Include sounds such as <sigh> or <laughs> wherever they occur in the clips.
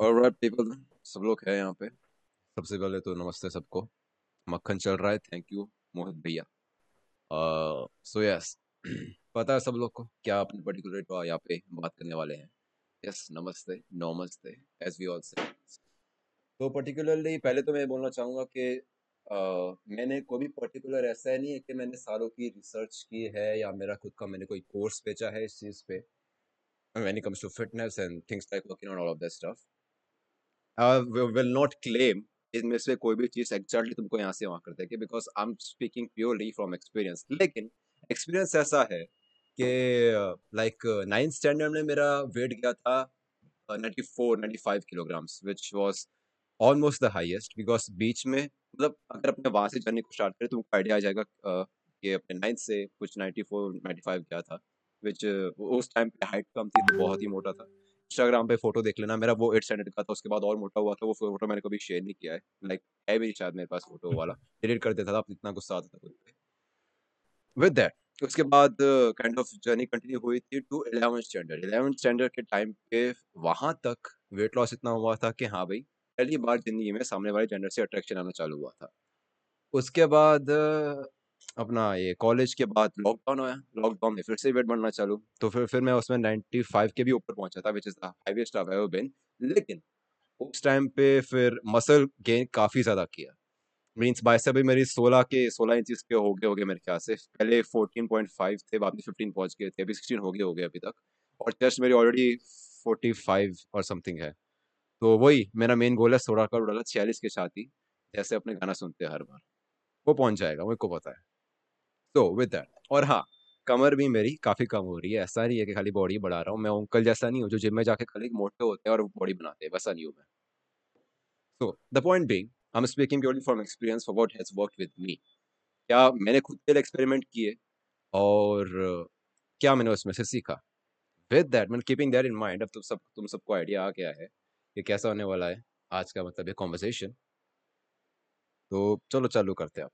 Alright people सब लोग हैं यहाँ पे। सबसे पहले तो नमस्ते सबको। मक्खन चल रहा है। थैंक यू मोहित भैया। सो यस <clears throat> पता है सब लोग को क्या अपने पर्टिकुलर यहाँ पे बात करने वाले हैं? यस नमस्ते नमस्ते एज वी ऑल से तो पर्टिकुलरली पहले तो मैं बोलना चाहूँगा कि मैंने कोई भी पर्टिकुलर ऐसा नहीं है कि मैंने सालों की रिसर्च की है या मेरा खुद का मैंने कोई कोर्स बेचा है इस चीज़ पे। When it comes to fitness and things like working on all of that stuff. Uh, will not claim इनमें से कोई भी चीज़ एग्जैक्टली तुमको यहाँ से वहाँ कर देगी because I am speaking purely from experience लेकिन एक्सपीरियंस ऐसा है कि लाइक नाइन्थ स्टैंडर्ड में मेरा वेट गया था ninety four ninety five kilograms which was almost the highest because बीच में मतलब अगर अपने वहाँ से जर्नी को स्टार्ट करें तो तुमको आइडिया आ जाएगा uh, कि अपने नाइन्थ से कुछ नाइन्टी फोर नाइन्टी फाइव गया था विच उस टाइम पे हाइट कम थी तो बहुत ही मोटा था। इंस्टाग्राम पे फ़ोटो देख लेना, मेरा वो एट स्टैंडर्ड का था, उसके बाद और मोटा हुआ था, वो फ़ोटो मैंने कभी शेयर नहीं किया है लाइक है भी शायद मेरे पास फ़ोटो वाला डिलीट कर देता था इतना गुस्सा आता था खुद विद दैट उसके बाद काइंड ऑफ़ जर्नी कंटिन्यू हुई थी to eleven standard eleven standard के टाइम पे वहाँ तक वेट लॉस इतना हुआ था कि हाँ भाई, पहली बार ज़िंदगी में सामने वाले जेंडर से अट्रैक्शन आना चालू हुआ था। उसके बाद अपना ये कॉलेज के बाद लॉकडाउन आया, लॉकडाउन में फिर से वेट बढ़ना चालू तो फिर फिर मैं उसमें 95 के भी ऊपर पहुँचा था which is the highest I been लेकिन उस टाइम पे फिर मसल गेन काफ़ी ज़्यादा किया। मीन्स बाय से भी मेरी 16 के 16 इंचज के हो गए हो गए मेरे ख्याल से, पहले 14.5 थे, बाद में 15 पहुँच गए थे, अभी 16 हो गए हो गए अभी तक, और चेस्ट मेरी ऑलरेडी 45 और समथिंग है। तो वही, मेरा मेन गोल है सोलह का उड़ा छियालीस के साथ ही, जैसे अपने गाना सुनते हैं हर बार, वो पहुँच जाएगा, मेरे को पता है। तो विद दैट और हाँ कमर भी मेरी काफ़ी कम हो रही है। ऐसा नहीं है कि खाली बॉडी बढ़ा रहा हूँ। मैं अंकल जैसा नहीं हूँ। जो जिम में जाके खाली मोटे होते हैं और बॉडी बनाते हैं। वैसा नहीं हूँ मैं। So the point being I am speaking purely from experience for what has worked with me क्या मैंने खुद के लिए एक्सपेरिमेंट किए? और, क्या मैंने उसमें से सीखा? विद दैट मैंने कीपिंग दैट इन माइंड अब तुम सब, तुम सबको आइडिया आ गया है कि कैसा होने वाला है। आज का मतलब ये कॉन्वर्सेशन तो चलो चालू करते हैं अपने।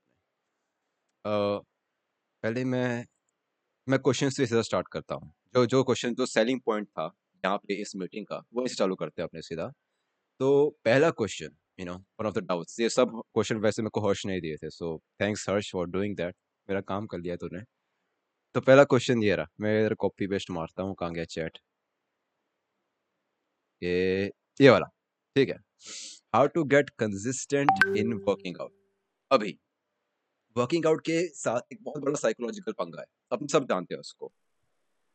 पहले मैं मैं क्वेश्चन से सीधा स्टार्ट करता हूँ। जो जो क्वेश्चन जो सेलिंग पॉइंट था यहाँ पे इस मीटिंग का, वो इसे चालू करते हैं अपने सीधा। तो पहला question you know one of the doubts ये सब क्वेश्चन वैसे मेरे को हर्ष नहीं दिए थे so thanks Harsh for doing that मेरा काम कर लिया तूने। तो पहला क्वेश्चन ये रहा, मैं इधर कॉपी पेस्ट मारता हूँ कहाँ गया चैट ये ये वाला, ठीक है। How to get consistent in working out अभी। वर्किंग आउट के साथ एक बहुत बड़ा साइकोलॉजिकल पंगा है। अपन सब जानते हैं उसको।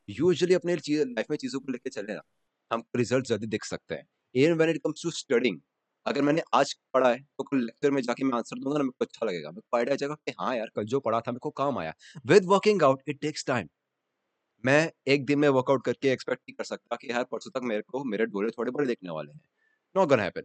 यूजुअली अपने लाइफ में चीज़ों को लेकर चले ना, हम रिज़ल्ट जल्दी देख सकते हैं। And when it comes to studying अगर मैंने आज पढ़ा है तो कल लेक्चर में जाके मैं आंसर दूँगा ना, मेरे को अच्छा लगेगा। मेरे को आइडिया जाएगा कि हाँ यार, कल जो पढ़ा था, मेरे को काम आया। With working out it takes time मैं एक दिन में वर्कआउट करके एक्सपेक्ट नहीं कर सकता कि यार, परसों तक मेरे को मेरे डोले थोड़े बड़े देखने वाले हैं। नॉट गन हैपन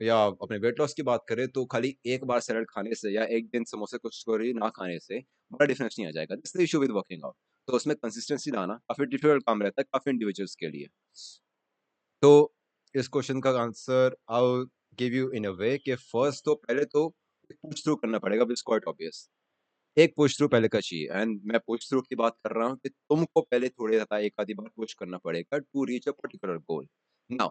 या अपने वेट लॉस की बात करें तो खाली एक बार सैलड खाने से या एक दिन समोसे कुछ करी ना खाने से बड़ा डिफरेंस नहीं आ जाएगा। This issue with working out तो उसमें कंसिस्टेंसी लाना काफ़ी डिफ़िकल्ट काम रहता है काफ़ी इंडिविजुअल्स के लिए। तो इस क्वेश्चन का answer I give you in a way कि फ़र्स्ट तो पहले तो पुश थ्रू करना पड़ेगा विच क्वाइट ऑब्वियस एक पुश थ्रू पहले का चाहिए। एंड मैं पुश थ्रू की बात कर रहा हूँ कि तुमको पहले थोड़े ज़्यादा एक आधी बार पुश करना पड़ेगा to reach a particular goal now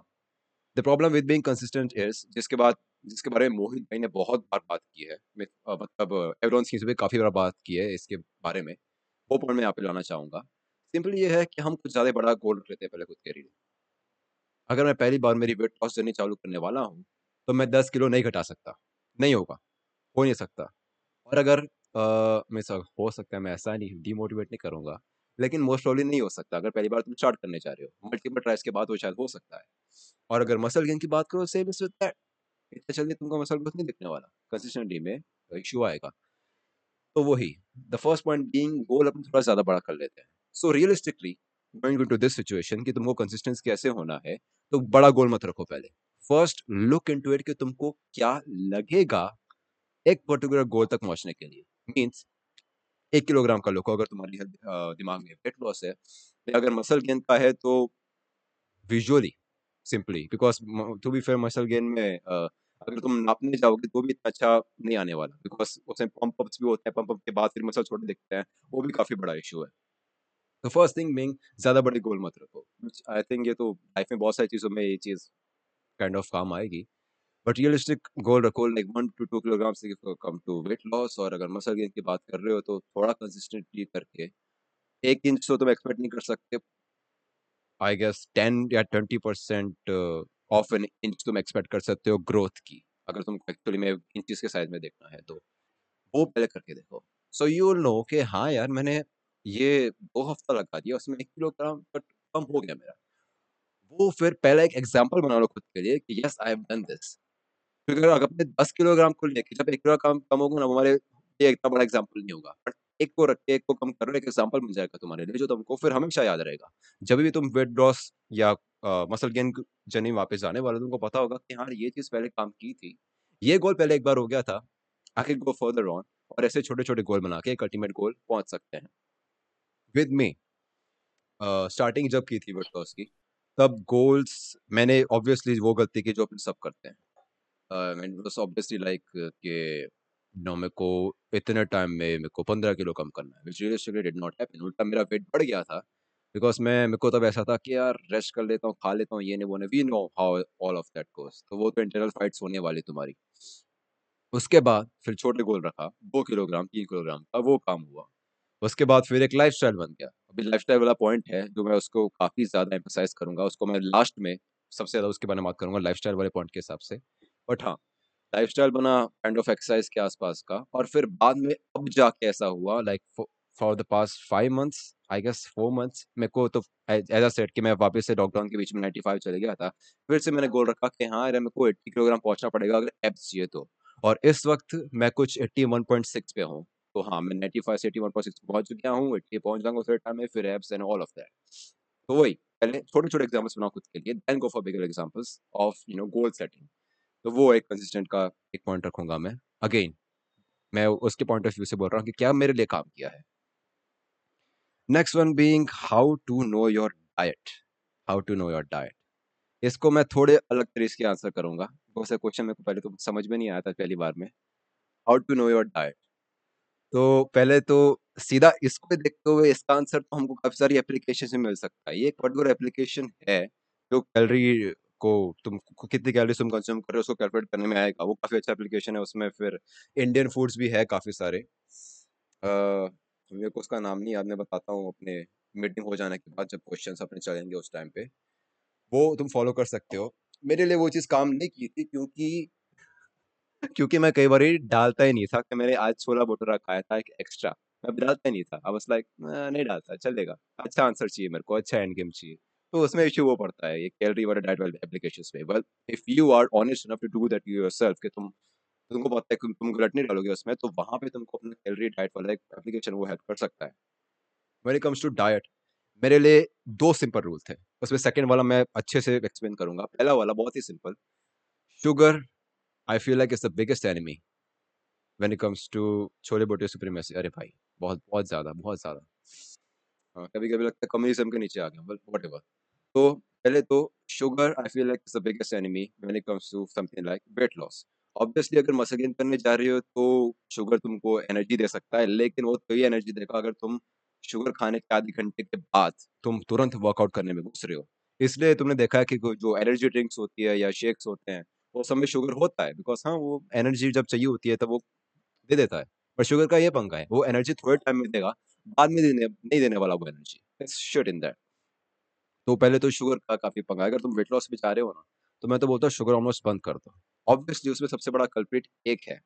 the problem with being consistent is जिसके बाद, जिसके बारे में मोहित भाई ने बहुत बार बात की है मतलब एवरोन की भी काफ़ी बार बात की है इसके बारे में, वो पॉइंट मैं यहाँ पे लाना चाहूँगा। सिंपली ये है कि हम कुछ ज़्यादा बड़ा गोल रख लेते हैं पहले खुद के लिए। अगर मैं पहली बार मेरी वेट लॉस जर्नी चालू करने वाला हूँ तो मैं दस किलो नहीं घटा सकता, नहीं होगा, हो नहीं सकता। और अगर मैं हो सकता है मैं ऐसा नहीं डिमोटिवेट नहीं करूँगा, लेकिन मोस्ट प्रॉब्ली नहीं हो सकता। अगर पहली बार तुम स्टार्ट करने जा रहे हो मल्टीपल ट्राइज के बाद वो शायद हो सकता है। और अगर मसल गेन की बात करो सेम इज़ दैट इतना जल्दी तुमको मसल ग्रोथ नहीं दिखने वाला कंसिस्टेंटली में इशू आएगा। तो वही the first point being goal अपन थोड़ा ज़्यादा बड़ा कर लेते हैं। So realistically going to this situation कि तुमको कंसिस्टेंस कैसे होना है तो बड़ा गोल मत रखो पहले। फ़र्स्ट लुक इनटू इट कि तुमको क्या लगेगा एक पर्टिकुलर गोल तक पहुँचने के लिए। मीन्स एक किलोग्राम का लोको अगर तुम्हारी दिमाग में वेट लॉस है, या अगर मसल गेन का है तो visually simply because to be fair muscle gain में uh, अगर तुम नापने जाओगे तो भी इतना अच्छा नहीं आने वाला बिकॉज़ उसमें पंप अप्स भी होते हैं पंप अप के बाद फिर मसल छोटे दिखते हैं वो भी काफ़ी बड़ा इशू है। तो फ़र्स्ट थिंग बिंग ज़्यादा बड़े गोल मत रखो आई थिंक ये तो लाइफ में बहुत सारी चीज़ों में ये चीज़ काइंड ऑफ़ काम आएगी बट रियलिस्टिक गोल रखो like one to two kilogram से कम टू वेट लॉस और अगर मसल गेन की बात कर रहे हो तो थोड़ा कंसिस्टेंटली करके एक इंच तो तुम एक्सपेक्ट नहीं कर सकते आई गेस टेन या twenty percent of an inch तुम एक्सपेक्ट कर सकते हो ग्रोथ की, अगर तुमको एक्चुअली में इंचेस के साइज़ में देखना है तो। वो पहले करके देखो। सो यू नो कि हाँ यार, मैंने ये दो हफ़्ता लगा दिया, उसमें एक किलोग्राम बट कम हो गया मेरा। वो फिर पहले एक एग्ज़ाम्पल बना लो खुद के लिए कि yes I have done this क्योंकि अगर अपने दस किलोग्राम को लेके जब एक किलोग्राम कम कम होगा ना हमारे ये इतना बड़ा एग्ज़ाम्पल नहीं होगा। बट एक को रख के, एक को कम करो एक एग्ज़ाम्पल मिल जाएगा तुम्हारे लिए, जो तुमको फिर हमेशा याद रहेगा। जब भी तुम वेट लॉस या मसल गेन जर्नी वापस जाने वाले तुमको पता होगा कि हाँ ये चीज़ पहले काम की थी। ये गोल पहले एक बार हो गया था I can go further on और ऐसे छोटे छोटे गोल बना के एक अल्टीमेट गोल पहुँच सकते हैं। विद मी स्टार्टिंग जब की थी वेट लॉस की, तब गोल्स मैंने ऑब्वियसली वो गलती की जो अपन सब करते हैं। ऑब्वियसली लाइक के नो मेरे को इतने टाइम में मेरे को पंद्रह किलो कम करना है। रियलिस्टिकली डिड नॉट हैपन उल्टा मेरा वेट बढ़ गया था। बिकॉज़ मैं, मेरे को तब ऐसा था कि यार रेस्ट कर लेता हूँ, खा लेता हूँ, ये नहीं, वो नहीं। We know how all of that goes तो वो तो इंटरनल फाइट्स होने वाली तुम्हारी। उसके बाद फिर छोटे गोल रखा, दो किलोग्राम, तीन किलोग्राम का वो काम हुआ। उसके बाद फिर एक लाइफ बन गया। अभी लाइफ वाला पॉइंट है जो मैं उसको काफ़ी ज़्यादा एम्फोसाइज करूँगा। उसको मैं लास्ट में सबसे ज़्यादा उसके बारे में बात करूँगा लाइफ वाले पॉइंट के हिसाब से। बट हाँ लाइफ बना काइंड ऑफ़ एक्सरसाइज के आसपास का, और फिर बाद में अब जाके ऐसा हुआ like for the past five months I guess four months मेरे को तो एज अ सेट कि मैं वापस से लॉकडाउन के बीच में नाइन्टी फाइव चले गया था, फिर से मैंने गोल रखा कि हाँ अरे मेरे को एट्टी किलोग्राम पहुँचना पड़ेगा अगर एप्स चाहिए तो। और इस वक्त मैं कुछ 81.6 पे हूँ तो हाँ मैं 95 से 81.6 पहुँच चुका हूँ 80 पहुँच जाऊँगा उस टाइम में, फिर apps and all of that तो वही, पहले छोटे छोटे एग्जाम्पल्स बनाओ खुद के लिए then go for bigger examples of you know goal setting तो वो एक कंसिस्टेंट का एक पॉइंट रखूँगा मैं। अगेन मैं उसके पॉइंट ऑफ़ व्यू से बोल रहा हूँ कि क्या मेरे लिए काम किया है। Next one being how to know your diet how to know your diet इसको मैं थोड़े अलग तरीके से आंसर करूँगा। बहुत से क्वेश्चन मेरे को पहले तो समझ में नहीं आया था पहली बार में। How to know your diet तो पहले तो सीधा इसको देखते हुए इसका आंसर तो हमको काफ़ी सारी एप्लीकेशन से मिल सकता है। ये एक पर्टिकुलर एप्लीकेशन है जो कैलोरी को तुम कितनी कैलोरीज तुम कंज्यूम कर रहे हो, उसको कैलकुलेट करने में आएगा। वो काफ़ी अच्छा एप्लीकेशन है, उसमें फिर इंडियन फूड्स भी है काफ़ी सारे। मेरे को उसका नाम नहीं याद, मैं बताता हूँ अपने मीटिंग हो जाने के बाद जब क्वेश्चन अपने चलेंगे उस टाइम पे। वो तुम फॉलो कर सकते हो। मेरे लिए वो चीज़ काम नहीं की थी क्योंकि क्योंकि मैं कई बार डालता ही नहीं था कि मैंने आज छोला भटूरा खाया था एक एक्स्ट्रा मैं डालता ही नहीं था। आई वाज लाइक नहीं डालता, चलेगा। अच्छा आंसर चाहिए मेरे को अच्छा एंड गेम चाहिए। तो उसमें इश्यू वो पड़ता है, ये कैलोरी वाले डाइट वाले एप्लीकेशंस में। Well if you are honest enough to do that you yourself कि तुम, तुमको पता है तुम गलत नहीं डालोगे उसमें तो वहाँ पे तुमको अपना कैलोरी डाइट वाला एक एप्लीकेशन वो हेल्प कर सकता है। इट कम्स टू डाइट मेरे लिए दो सिंपल रूल थे। उसमें सेकेंड वाला मैं अच्छे से एक्सप्लेन करूँगा। पहला वाला बहुत ही simple sugar I feel like is the biggest enemy when it comes to chole bhature supremacy अरे भाई, बहुत बहुत ज़्यादा बहुत ज़्यादा। कभी कभी लगता है कम्युनिज्म के नीचे आ गया वट एवर तो पहले तो sugar I feel like biggest enemy when it comes to something like weight loss obviously अगर मसल गेन करने जा रहे हो तो शुगर तुमको एनर्जी दे सकता है, लेकिन वो तो ही एनर्जी देगा अगर तुम शुगर खाने के आधे घंटे के बाद तुम तुरंत वर्कआउट करने में घुस रहे हो. इसलिए तुमने देखा है कि जो एनर्जी ड्रिंक्स होती है या शेक्स होते हैं, वो सब में शुगर होता है बिकॉज़ हाँ वो एनर्जी जब चाहिए होती है तब वो दे देता है. पर शुगर का ये पंखा है, वो एनर्जी थोड़े टाइम में देगा, बाद में देने, नहीं देने वाला वो एनर्जी शट इन दैट तो पहले तो शुगर का काफ़ी पंखा है, अगर तुम वेट लॉस में चाह रहे हो ना तो मैं तो बोलता हूँ शुगर ऑलमोस्ट बंद कर दो। ऑब्वियसली उसमें सबसे बड़ा कल्प्रिट एक है,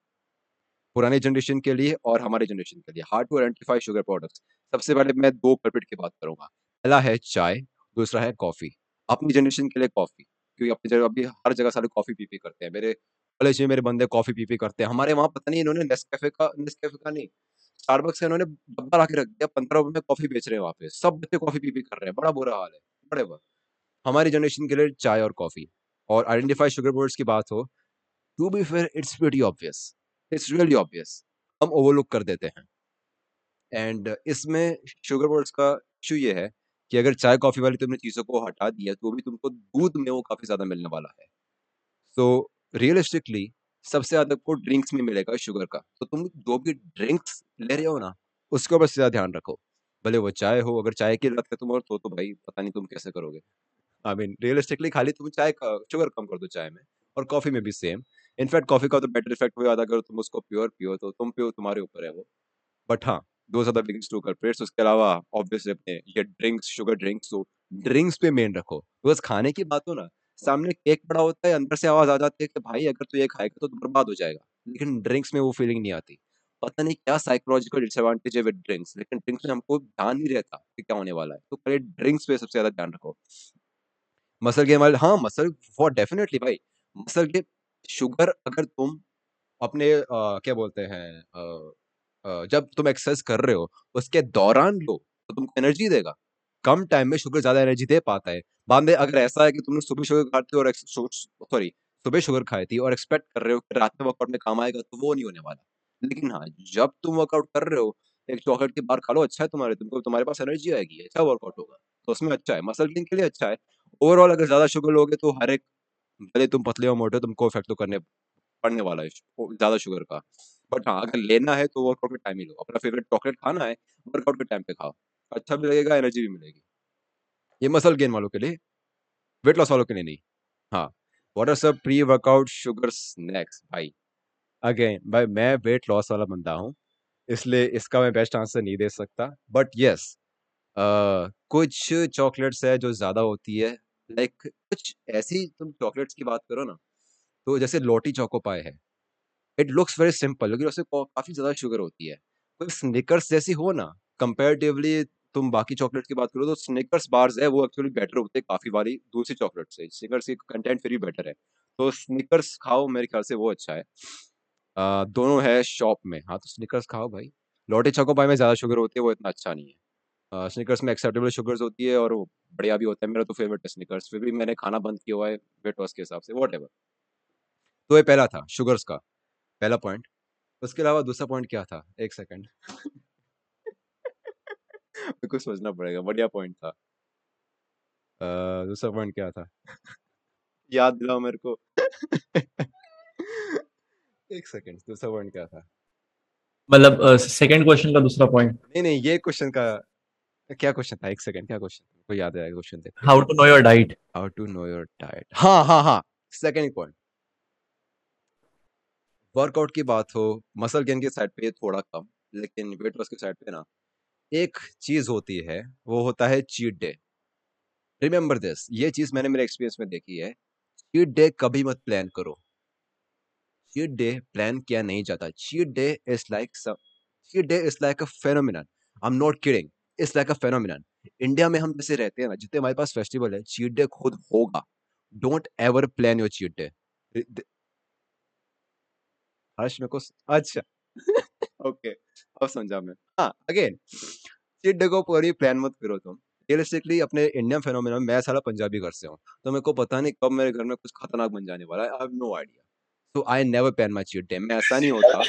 पुराने जनरेशन के लिए और हमारे जनरेशन के लिए hard to identify sugar products सबसे पहले मैं दो कल्प्रिट की बात करूँगा, पहला है चाय, दूसरा है कॉफ़ी अपनी जनरेशन के लिए कॉफ़ी क्योंकि अपनी जगह, अभी हर जगह सारे कॉफ़ी पी पी करते हैं, मेरे कॉलेज में मेरे बंदे कॉफ़ी पी पी करते हैं। हमारे वहाँ पता नहीं इन्होंने नेस्कैफे का नेस्कैफे का नहीं स्टारबक्स का इन्होंने डब्बा ला के रख दिया, पंद्रह रुपए में कॉफ़ी बेच रहे हैं वहाँ पे। सब बच्चे कॉफ़ी पी पी कर रहे हैं। बड़ा बुरा हाल है। बड़े बार हमारी जनरेशन के लिए चाय और कॉफ़ी। और आइडेंटिफाई शुगर बोर्ड्स की बात हो to be fair it's very obvious it's really obvious हम ओवरलुक कर देते हैं। एंड इसमें शुगर बोर्ड्स का इशू ये है कि अगर चाय, कॉफ़ी वाली तुमने चीज़ों को हटा दिया तो भी तुमको दूध में वो काफ़ी ज़्यादा मिलने वाला है। सो रियलिस्टिकली सबसे ज़्यादा आपको ड्रिंक्स में मिलेगा शुगर का। तो तुम जो भी ड्रिंक्स ले रहे हो ना उसके ऊपर ज़्यादा ध्यान रखो। भले वो चाय हो अगर चाय की लत है तुम और तो, तो भाई पता नहीं तुम कैसे करोगे। आई मीन रियलिस्टिकली खाली तुम चाय का शुगर कम कर दो चाय में और कॉफ़ी में भी सेम इनफैक्ट कॉफ़ी का तो बेटर इफ़ेक्ट वो अगर तुम उसको प्योर पियो तो तुम पियो तुम्हारे ऊपर है वो। बट हाँ दो ज़्यादा बिगेस्ट टू कल्प्रेट्स उसके अलावा ऑब्वियसली अपने ये ड्रिंक्स शुगर ड्रिंक्स तो ड्रिंक्स पे मेन रखो। बस खाने की बात हो ना सामने केक पड़ा होता है अंदर से आवाज़ आ जाती है कि भाई अगर तू ये खाएगा तो, बर्बाद हो जाएगा। लेकिन ड्रिंक्स में वो फीलिंग नहीं आती। पता नहीं क्या साइकोलॉजिकल डिसएडवांटेज है विद ड्रिंक्स लेकिन ड्रिंक्स में हमको ध्यान नहीं रहता कि क्या होने वाला है। तो पहले ड्रिंक्स पे सबसे ज़्यादा ध्यान रखो। मसल गेम वाले हाँ मसल फॉर डेफिनेटली भाई मसल गेम शुगर अगर तुम अपने आ, क्या बोलते हैं जब तुम एक्सरसाइज कर रहे हो उसके दौरान लो तो तुमको एनर्जी देगा। कम टाइम में शुगर ज़्यादा एनर्जी दे पाता है। बाद में अगर ऐसा है कि तुमने सुबह शुगर खाते हो और सॉरी सुबह शुगर खाई थी और एक्सपेक्ट कर रहे हो कि रात में वर्कआउट में काम आएगा तो वो नहीं होने वाला। लेकिन हाँ जब तुम वर्कआउट कर रहे हो एक चॉकलेट की बार खा लो अच्छा है तुम्हारे तुमको तुम्हारे पास एनर्जी आएगी अच्छा वर्कआउट होगा तो उसमें अच्छा है। मसल के लिए अच्छा है। ओवरऑल अगर ज़्यादा शुगर लोगे तो हर एक भले तुम पतले हो मोटे तुमको इफ़ेक्ट तो करने पड़ने वाला है ज़्यादा शुगर का। बट हाँ अगर लेना है तो वर्कआउट के टाइम ही लो। अपना फेवरेट चॉकलेट खाना है वर्कआउट के टाइम पे खाओ। अच्छा भी लगेगा एनर्जी भी मिलेगी। ये मसल गेन वालों के लिए वेट लॉस वालों के लिए नहीं। हाँ वॉट आर सब प्री वर्कआउट शुगर स्नैक्स भाई अगेन भाई मैं वेट लॉस वाला बंदा हूँ इसलिए इसका मैं बेस्ट आंसर नहीं दे सकता बट यस yes, कुछ चॉकलेट्स है जो ज़्यादा होती है लाइक कुछ ऐसी तुम चॉकलेट्स की बात करो ना तो जैसे लोटी चौको पाए है इट लुक्स वेरी सिंपल लेकिन उससे काफ़ी ज़्यादा शुगर होती है। कोई स्निकर्स जैसी हो ना कंपेरेटिवली तुम बाकी चॉकलेट की बात करो तो स्निकर्स बार्स है वो एक्चुअली बेटर होते हैं काफ़ी बारी दूसरी चॉकलेट से। स्निकर्स की कंटेंट फिर भी बेटर है। तो स्निकर्स खाओ मेरे ख्याल से वो अच्छा है। आ, दोनों है शॉप में। हाँ तो स्निकर्स खाओ भाई। लोटे चौको पाई में ज़्यादा शुगर होती है वो इतना अच्छा नहीं है। स्निकर्स में एक्सेप्टेबल शुगर्स होती है और बढ़िया भी होता है। मेरा तो फेवरेट है स्निकर्स फिर भी मैंने खाना बंद किया हुआ है वेट लॉस के हिसाब से वॉट तो ये पहला था शुगर्स का। पहला पॉइंट उसके अलावा दूसरा पॉइंट क्या था? एक सेकंड <laughs> मेरे को सोचना पड़ेगा बढ़िया पॉइंट था। दूसरा पॉइंट क्या था? याद दिलाओ मेरे को। एक सेकंड दूसरा पॉइंट क्या था? मतलब सेकंड क्वेश्चन का दूसरा पॉइंट नहीं नहीं ये क्वेश्चन का क्या क्वेश्चन था? एक सेकंड क्या क्वेश्चन को याद है क्वेश्चन थे how to know your diet how to know your diet हाँ हाँ हाँ सेकंड पॉइंट वर्कआउट की बात हो मसल गेन के साइड पे थोड़ा कम लेकिन वेट लॉस के साइड पे ना। एक चीज़ होती है, वो होता है चीट डे रिमेंबर दिस ये चीज़ मैंने मेरे एक्सपीरियंस में देखी है। चीट डे कभी मत प्लान करो। चीट डे प्लान किया नहीं जाता। Cheat day is like cheat day is like a phenomenon I am not kidding it's like a phenomenon India में हम जैसे रहते हैं ना, जितने हमारे पास फेस्टिवल है चीट डे खुद होगा। Don't ever plan your cheat day Harsh मेरे को अच्छा। <laughs> ओके अब समझा मैं। हाँ अगेन डे को पूरी प्लान मत करो तुम। रियलिस्टिकली अपने इंडियन फेनोमेना में मैं सारा पंजाबी घर से हूँ तो मेरे को पता नहीं कब मेरे घर में कुछ खतरनाक बन जाने वाला है। आई हैव नो आइडिया तो I never plan my cheat day मैं ऐसा नहीं होता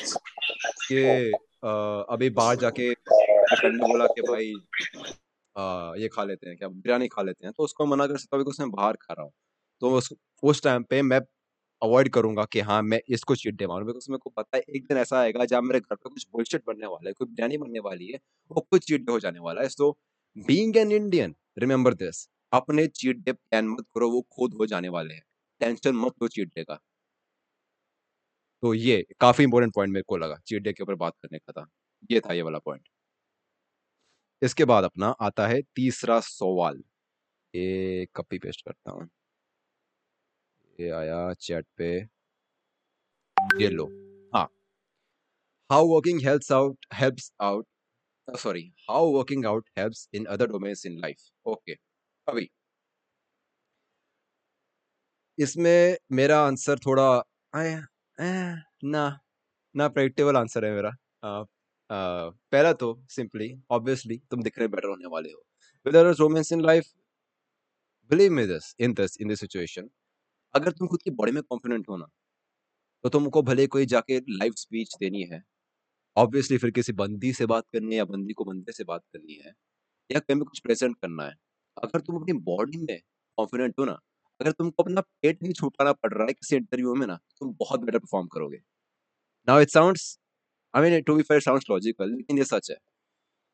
कि अभी बाहर जाके बोला कि भाई आ, ये खा लेते हैं क्या बिरयानी खा लेते हैं तो उसको मना कर सकता हूँ उसने बाहर खा रहा हूँ। तो उस उस टाइम पे मैं अवॉइड करूँगा कि हाँ मैं इसको चीट डे मारूं। बिकॉज़ मेरे को पता है एक दिन ऐसा आएगा जब मेरे घर पे कुछ बुलशिट बनने वाला है, कोई बिरयानी बनने वाली है, वो कुछ चीट डे हो जाने वाला है। So being an Indian remember this अपने चीट डे प्लान मत करो, वो खुद हो जाने वाले हैं। टेंशन मत लो चीट डे का। तो ये काफ़ी इंपॉर्टेंट पॉइंट मेरे को लगा, चीट डे के ऊपर बात करने का था। ये था ये वाला पॉइंट इसके बाद अपना आता है तीसरा सवाल। ये कपी पेस्ट करता हूँ। ये आया चैट पे। ये लो हाँ। How working helps out helps out sorry how working out helps in other domains in life okay अभी। इसमें मेरा आंसर थोड़ा आए, आए, ना ना प्रेडिक्टेबल आंसर है मेरा। आ, आ, पहला तो सिंपली ऑब्वियसली तुम दिखने बेटर होने वाले हो। With other romance in life believe me this in this in this situation अगर तुम खुद की बॉडी में कॉन्फिडेंट हो ना तो तुमको भले कोई जाके लाइव स्पीच देनी है। ऑब्वियसली फिर किसी बंदी से बात करनी है या बंदी को बंदे से बात करनी है, या कहीं कुछ प्रेजेंट करना है। अगर तुम अपनी बॉडी में कॉन्फिडेंट हो ना, अगर तुमको अपना पेट नहीं छुपाना पड़ रहा है किसी इंटरव्यू में ना, तुम बहुत बेटर परफॉर्म करोगे। Now it sounds I mean to be fair sounds logical लेकिन ये सच है।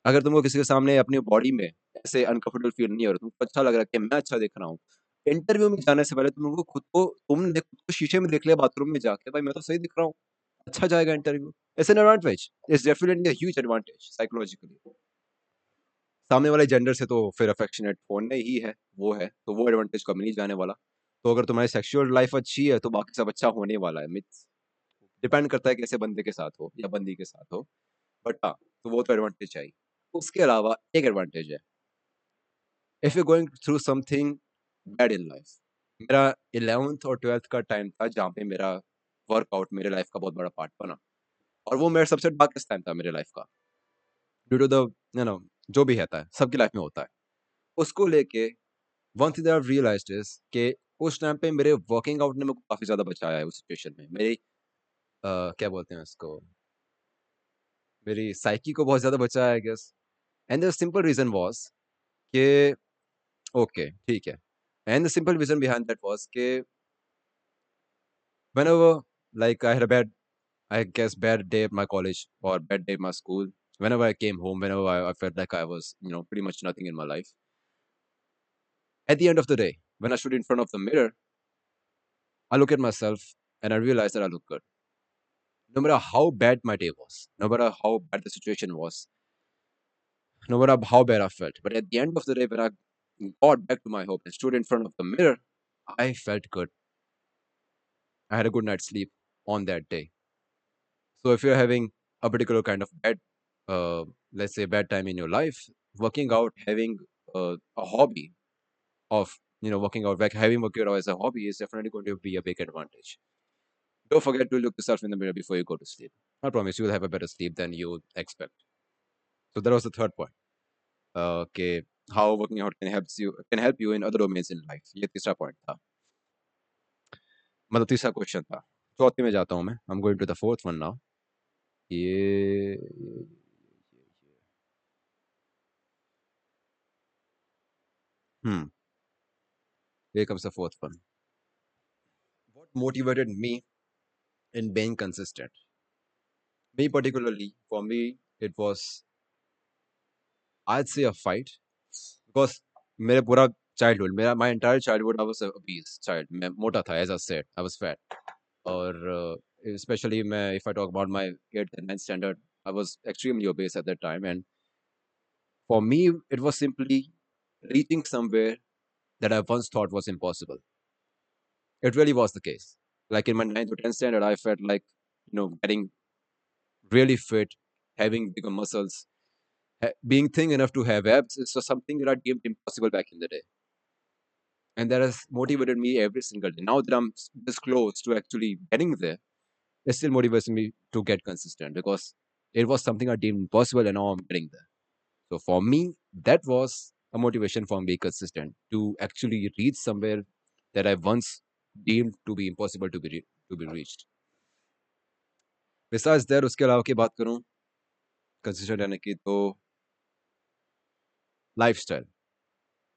अगर तुमको किसी के सामने अपनी बॉडी में ऐसे अनकंफर्टेबल फील नहीं हो रहा, तुमको अच्छा लग रहा है कि मैं अच्छा दिख रहा हूँ इंटरव्यू में जाने से पहले तुम लोगों को खुद को तुमने खुद को शीशे में देख लिया बाथरूम में जाके, भाई, मैं तो सही दिख रहा हूँ। अच्छा जाएगा interview. It's an advantage it's definitely huge advantage psychologically सामने वाले जेंडर से तो फिर अफेक्शनेट होने ही है, वो है तो वो एडवांटेज कम नहीं जाने वाला? तो अगर तुम्हारी सेक्सुअल लाइफ अच्छी है तो बाकी सब अच्छा होने वाला है मिथ्स डिपेंड करता है कैसे बंदे के साथ हो, या बंदी के साथ हो बट हाँ तो वो तो एडवांटेज चाहिए उसके अलावा एक एडवांटेज है। If you going through something bad in life मेरा इलेवेंथ और ट्वेल्थ का टाइम था जहाँ पे मेरा वर्कआउट मेरे लाइफ का बहुत बड़ा पार्ट बना। और वो मेरा सबसे डार्केस्ट टाइम था मेरे लाइफ का। Due to the you know जो भी रहता है सबकी लाइफ में होता है। उसको लेके one thing I realise is के उस टाइम पे मेरे वर्किंग आउट ने मेरे को काफ़ी ज़्यादा बचाया है उस सिचुएशन में। मेरी uh, क्या बोलते हैं उसको? मेरी साइकी को बहुत ज़्यादा बचाया है guess and the simple reason was के ओके ठीक है। And the simple reason behind that was that whenever like I had a bad, I guess bad day at my college or bad day at my school, whenever I came home, whenever I, I felt like I was, you know, pretty much nothing in my life. At the end of the day, when I stood in front of the mirror, I look at myself and I realize that I look good. No matter how bad my day was, no matter how bad the situation was, no matter how bad I felt. But at the end of the day, when I got back to my home and stood in front of the mirror I felt good I had a good night's sleep on that day. So if you're having a particular kind of bad, uh, let's say bad time in your life, working out, having uh, a hobby of you know working out, like having working out as a hobby is definitely going to be a big advantage. Don't forget to look yourself in the mirror before you go to sleep. I promise you will have a better sleep than you expect. So that was the third point. Uh, okay, how working out can helps you, can help you in other domains in life. ye tisra point tha मतलब तीसरा question था। चौथे में जाता हूँ मैं। I am going to the fourth one now ये hmm ये comes the fourth one what motivated me in being consistent me particularly for me it was I say a fight because मेरे पूरा childhood मेरा my entire childhood I was a obese child मैं मोटा था as I said I was fat और uh, especially मैं if I talk about my 8th and 9th standard I was extremely obese at that time and for me it was simply reaching somewhere that I once thought was impossible it really was the case like in my 9th or 10th standard I felt like you know getting really fit having bigger muscles ha- being thin enough to have abs is just something that I deemed impossible back in the day and that has motivated me every single day. Now that I'm s- this close to actually getting there, it still motivates me to get consistent because it was something I deemed impossible, and now I'm getting there. So for me, that was a motivation for me consistent to actually reach somewhere that I once deemed to be impossible to be re- to be reached. Besides that, उसके अलावा की बात करूं consistent रहने की तो lifestyle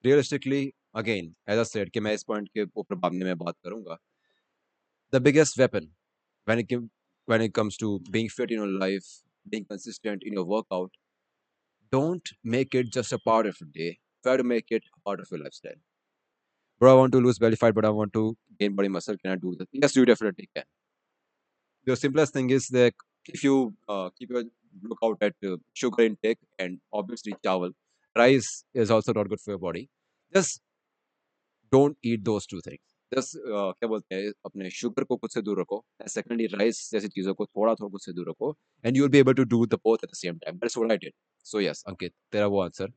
realistically again as I said कि मैं इस पॉइंट के ऊपर बाद में मैं बात करूंगा the biggest weapon when it came, when it comes to being fit in your life being consistent in your workout don't make it just a part of your day try to make it a part of your lifestyle bro i want to lose belly fat but i want to gain body muscle can i do that yes you definitely can the simplest thing is that if you uh, keep your lookout at uh, sugar intake and obviously chawal rice is also not good for your body just don't eat those two things just uh, क्या बोलते हैं अपने sugar को खुद से दूर रखो secondly rice जैसी चीज़ों को थोड़ा थोड़ा खुद से दूर रखो and you will be able to do the both at the same time that's what I did so yes Ankit तेरा वो answer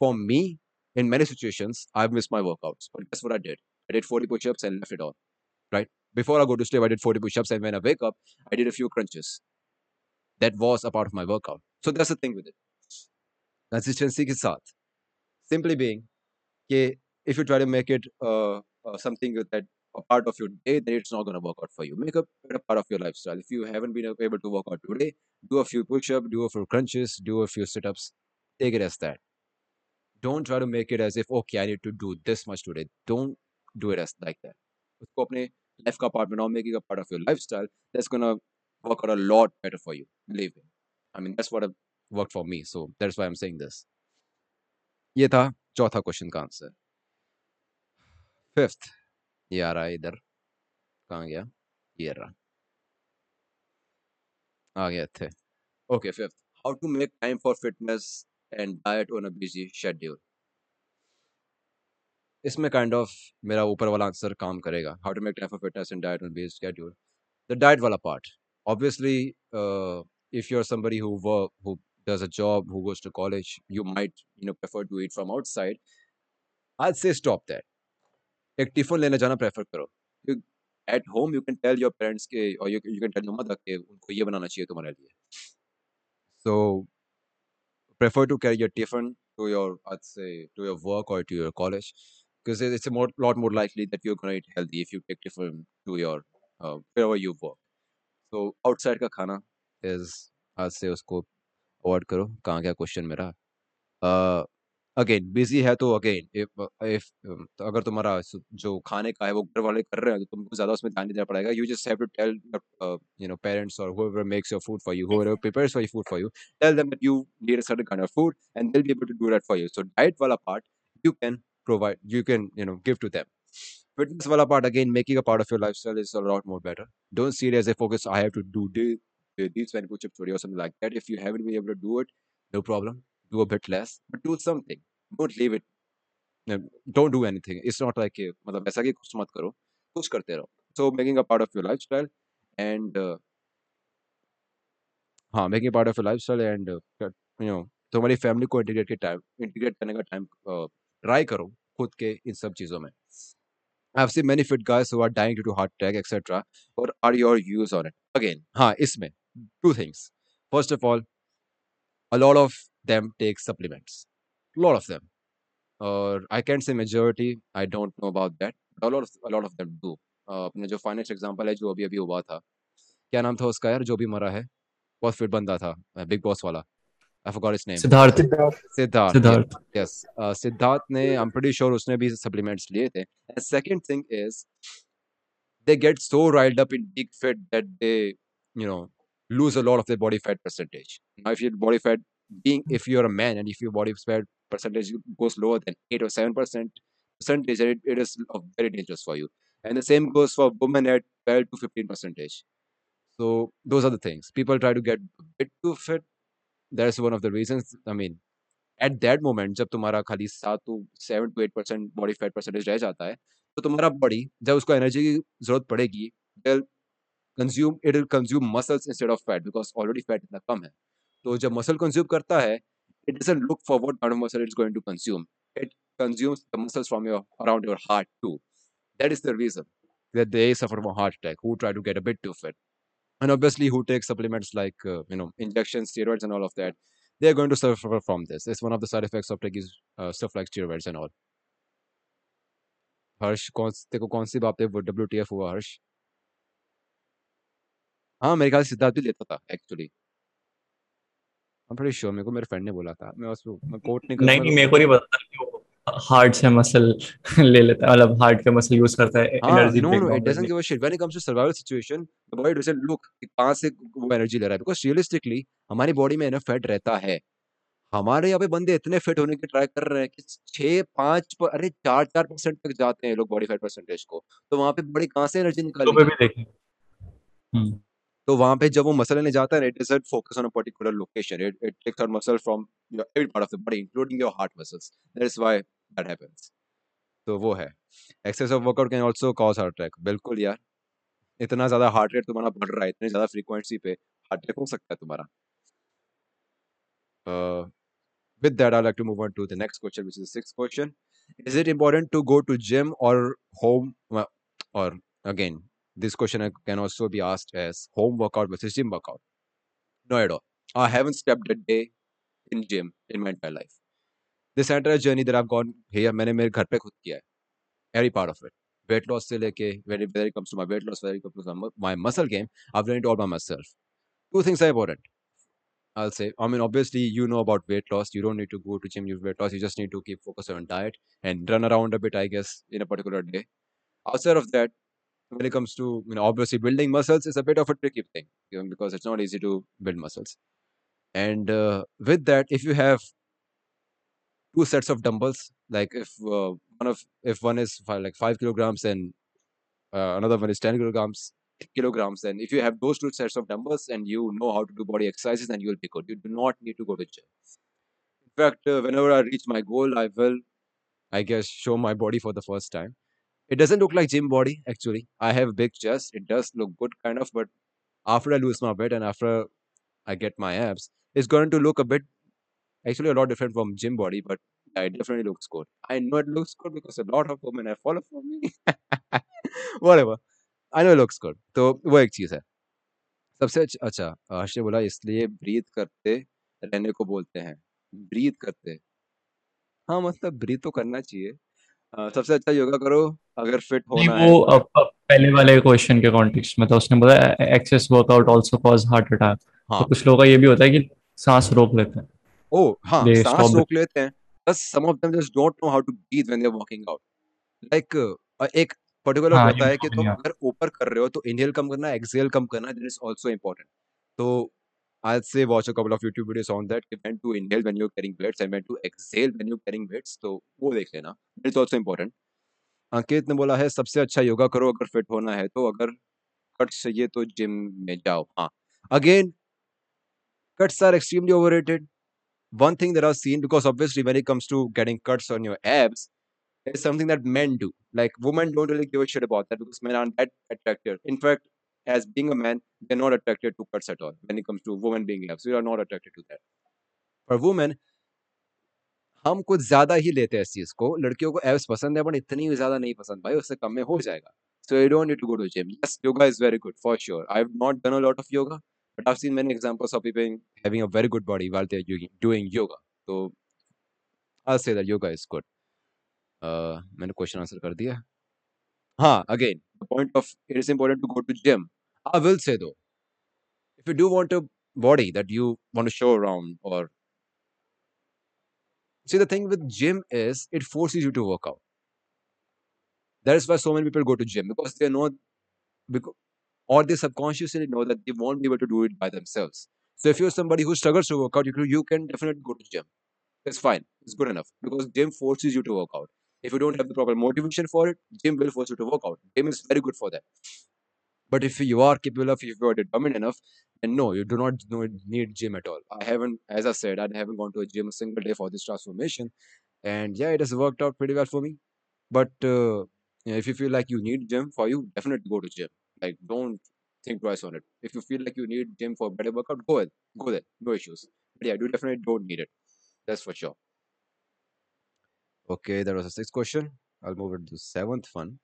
for me in many situations i've missed my workouts but guess what i did i did 40 push-ups and left it all right before i go to sleep i did 40 push-ups and when i wake up i did a few crunches that was a part of my workout so that's the thing with it consistency के साथ simply being कि if you try to make it uh, uh, something that a part of your day then it's not going to work out for you make it a part of your lifestyle if you haven't been able to work out today do a few push-ups do a few crunches do a few sit-ups take it as that don't try to make it as if okay i need to do this much today don't do it as like that उसको अपने life का part बनाओ make it a part of your lifestyle that's gonna work out a lot better for you believe me I mean that's what work for me so that's I am saying this ये था चौथा question का answer fifth ये आ रहा है इधर कहाँ गया? ये रहा। आ गया थे। Okay fifth how to make time for fitness and diet on a busy schedule इसमें काइंड ऑफ़ मेरा ऊपर वाला आंसर काम करेगा। How to make time for fitness and diet on busy schedule the diet वाला part obviously uh, if you're somebody who work who does a job who goes to college you might you know prefer to eat from outside i'd say stop that एक tiffin लेने जाना prefer करो at home you can tell your parents के और you you can tell your mother के उनको ये बनाना चाहिए तुम्हारे लिए so prefer to carry your tiffin to your i'd say to your work or to your college because it's a more lot more likely that you're going to eat healthy if you take tiffin to your uh, wherever you work तो outside का खाना is आज से उसको avoid करो कहाँ क्या question मेरा। अगेन uh, बिज़ी है तो अगेन इफ़ तो अगर तुम्हारा जो खाने का है वो घर वाले कर रहे हैं तो तुमको ज़्यादा उसमें ध्यान देना पड़ेगा। यू जस्ट हैव और makes your food for you however for your food for you tell them you need a certain of food and they be able to do that for you so diet वाला part you can provide you can you know give to them fitness वाला part again making a part of your lifestyle is a lot more better don't see as a focus I have to do do these when chip today or something like that if you haven't been able to do it no problem do a bit less but do something don't leave it don't do anything it's not like a, मतलब ऐसा कि कुछ मत करो कुछ करते रहो so making a part of your lifestyle and uh, हाँ making part of lifestyle and you know तुम्हारी फैमिली को इंटीग्रेट के टाइम इंटीग्रेट करने का टाइम ट्राई करो खुद के इन सब चीज़ों में I've seen many fit guys who are dying due to heart attack, etc. What are your views on it? Again, हाँ इसमें two things. First of all, a lot of them take supplements. A lot of them. Or I can't say majority. I don't know about that. But a lot of a lot of them do. Uh, अपने जो finance example है जो अभी अभी हुआ था क्या नाम था उसका यार जो भी मरा है बहुत फिट बंदा था बिग बॉस वाला I forgot his name Siddharth Siddharth Siddharth yes uh, Siddharth ने आई एम प्रीटी श्योर उसने भी सप्लीमेंट्स लिए थे and second thing is they get so riled up in big fat that they you know lose a lot of their body fat percentage now if your body fat being if you're a man and if your body fat percentage goes lower than 8 or 7 percent percentage it, it is uh, very dangerous for you and the same goes for women at 12 to 15 percentage so those are the things people try to get a bit too fit that's one of the reasons i mean at that moment जब तुम्हारा खाली सात to seven to eight percent body fat percentage रह जाता है तो तुम्हारा body जब उसको एनर्जी की जरूरत पड़ेगी will Consume it will consume muscles instead of fat because already fat इतना कम है तो जब मसल कंज्यूम करता है it doesn't look for what kind of muscle it's going to consume it consumes the muscles from your around your heart too that is the reason that they suffer from heart attack who try to get a bit too fit and obviously who take supplements like uh, you know injections steroids and all of that they're going to suffer from this. It's one of the side effects of taking uh, stuff like steroids and all. Harsh कौन तेरे को कौन सी बात पे वो W T F हुआ हर्ष हाँ मेरे ख्याल से सिद्धार्थ भी लेता था एक्चुअली sure मेरे को मेरे फ्रेंड ने बोला था मैं उसको मैं कोट नहीं नहीं नहीं मेरे को नहीं पता कि वो हार्ट से मसल <laughs> ले लेता है मतलब हार्ट का मसल यूज़ करता है एनर्जी it डाउन doesn't करने give a shit. When it comes to survival situation the body doesn't look कि कहाँ से वो एनर्जी ले रहा है because realistically हमारी बॉडी में इनफ फैट रहता है। हमारे यहाँ पे बंदे इतने फिट होने की ट्राई कर रहे हैं कि छः पाँच पर, अरे चार चार परसेंट तक जाते हैं लोग बॉडी फैट परसेंटेज को। तो वहाँ पे बड़ी कहाँ से एनर्जी तो भी देखें। हम्म। तो वहाँ पे जब वो मसल लेने जाता है it doesn't focus on a particular location it it takes out muscle from your every part of the body including your heart muscles that is why that happens तो वो है. Excess of workout can also cause heart attack बिल्कुल यार. इतना ज़्यादा heart rate तुम्हारा बढ़ रहा है इतनी ज़्यादा फ्रीक्वेंसी पे हार्ट अटैक हो सकता है तुम्हारा. Uh, with that i'd like to move on to the next question which is the sixth question. Is it important to go to gym or home well, or again this question can also be asked as home workout versus gym workout no at all i haven't stepped a day in gym in my entire life this entire journey that i've gone here मैंने मेरे घर पे खुद किया है every part of it weight loss से लेके when it, when it comes to my weight loss when it comes to my, my muscle game i've done it all by myself two things are important I'll say. I mean, obviously, you know about weight loss. You don't need to go to gym use weight loss. You just need to keep focused on diet and run around a bit, I guess, in a particular day. Outside of that, when it comes to you know, obviously building muscles is a bit of a tricky thing you know, because it's not easy to build muscles. And uh, with that, if you have two sets of dumbbells like if uh, one of if one is five, like five kilograms and uh, another one is 10 kilograms kilograms and if you have those two sets of numbers and you know how to do body exercises then you will be good. You do not need to go to gym. In fact uh, whenever i reach my goal i will i guess show my body for the first time it doesn't look like gym body actually i have big chest it does look good kind of but after i lose my weight and after i get my abs it's going to look a bit actually a lot different from gym body but yeah, it definitely looks good i know it looks good because a lot of women have followed for me <laughs> whatever I know looks good तो वो एक चीज़ है सबसे अच्छा अच्छा हर्ष ने बोला इसलिए ब्रीथ करते रहने को बोलते हैं ब्रीथ करते हाँ मतलब ब्रीथ तो करना चाहिए सबसे अच्छा योगा करो अगर फिट होना है। वो अब, अब पहले वाले क्वेश्चन के कॉन्टेक्स्ट में था उसने बोला excess workout also cause heart attack तो हाँ। कुछ लोगों का ये भी होता है कि सांस रोक लेते हैं। ओ हाँ दे सांस रोक लेते हैं। बस some of them just don't know how to breathe when they are working out like एक पर्टिकुलर हाँ होता है कि तुम अगर ऊपर कर रहे हो तो इनहेल कम करना एक्सहेल कम करना दैट इज़ आल्सो इंपॉर्टेंट तो I'd say watch a couple of YouTube videos on that. When to inhale when you're carrying weights and when to exhale when you're carrying weights. तो वो देख लेना. It's also important. अंकित ने बोला है सबसे अच्छा योगा करो अगर फिट होना है तो अगर कट्स चाहिए तो जिम में जाओ हाँ again cuts are extremely overrated one thing that i've seen because obviously when it comes to getting cuts on your abs is something that men do like women don't really give a shit about that because men aren't that attractive in fact as being a man they're not attracted to cuts at all when it comes to women being abs we are not attracted to that for women हम कुछ ज़्यादा ही लेते हैं इस चीज़ को लड़कियों को abs पसंद है बट इतनी ज़्यादा नहीं पसंद भाई उससे कम में हो जाएगा so you don't need to go to gym yes yoga is very good for sure i've not done a lot of yoga but i've seen many examples of people having a very good body while they're doing, doing yoga so i'll say that yoga is good uh मैंने question answer कर दिया हाँ again the point of it is important to go to gym i will say though if you do want a body that you want to show around or see the thing with gym is it forces you to work out. That is why so many people go to gym because they know because or they subconsciously know that they won't be able to do it by themselves. So if you're somebody who struggles to work out you, can- you can definitely go to gym. It's fine. It's good enough because gym forces you to work out. If you don't have the proper motivation for it gym will force you to work out. Gym is very good for that but if you are capable of if you are determined enough then no you do not need gym at all. I haven't as i said i haven't gone to a gym a single day for this transformation. And yeah it has worked out pretty well for me. But uh, if you feel like you need gym for you definitely go to gym. Like don't think twice on it. If you feel like you need gym for better workout go ahead go there no issues. But yeah you definitely don't need it. That's for sure. Okay that was the sixth question. I'll move it to the seventh one.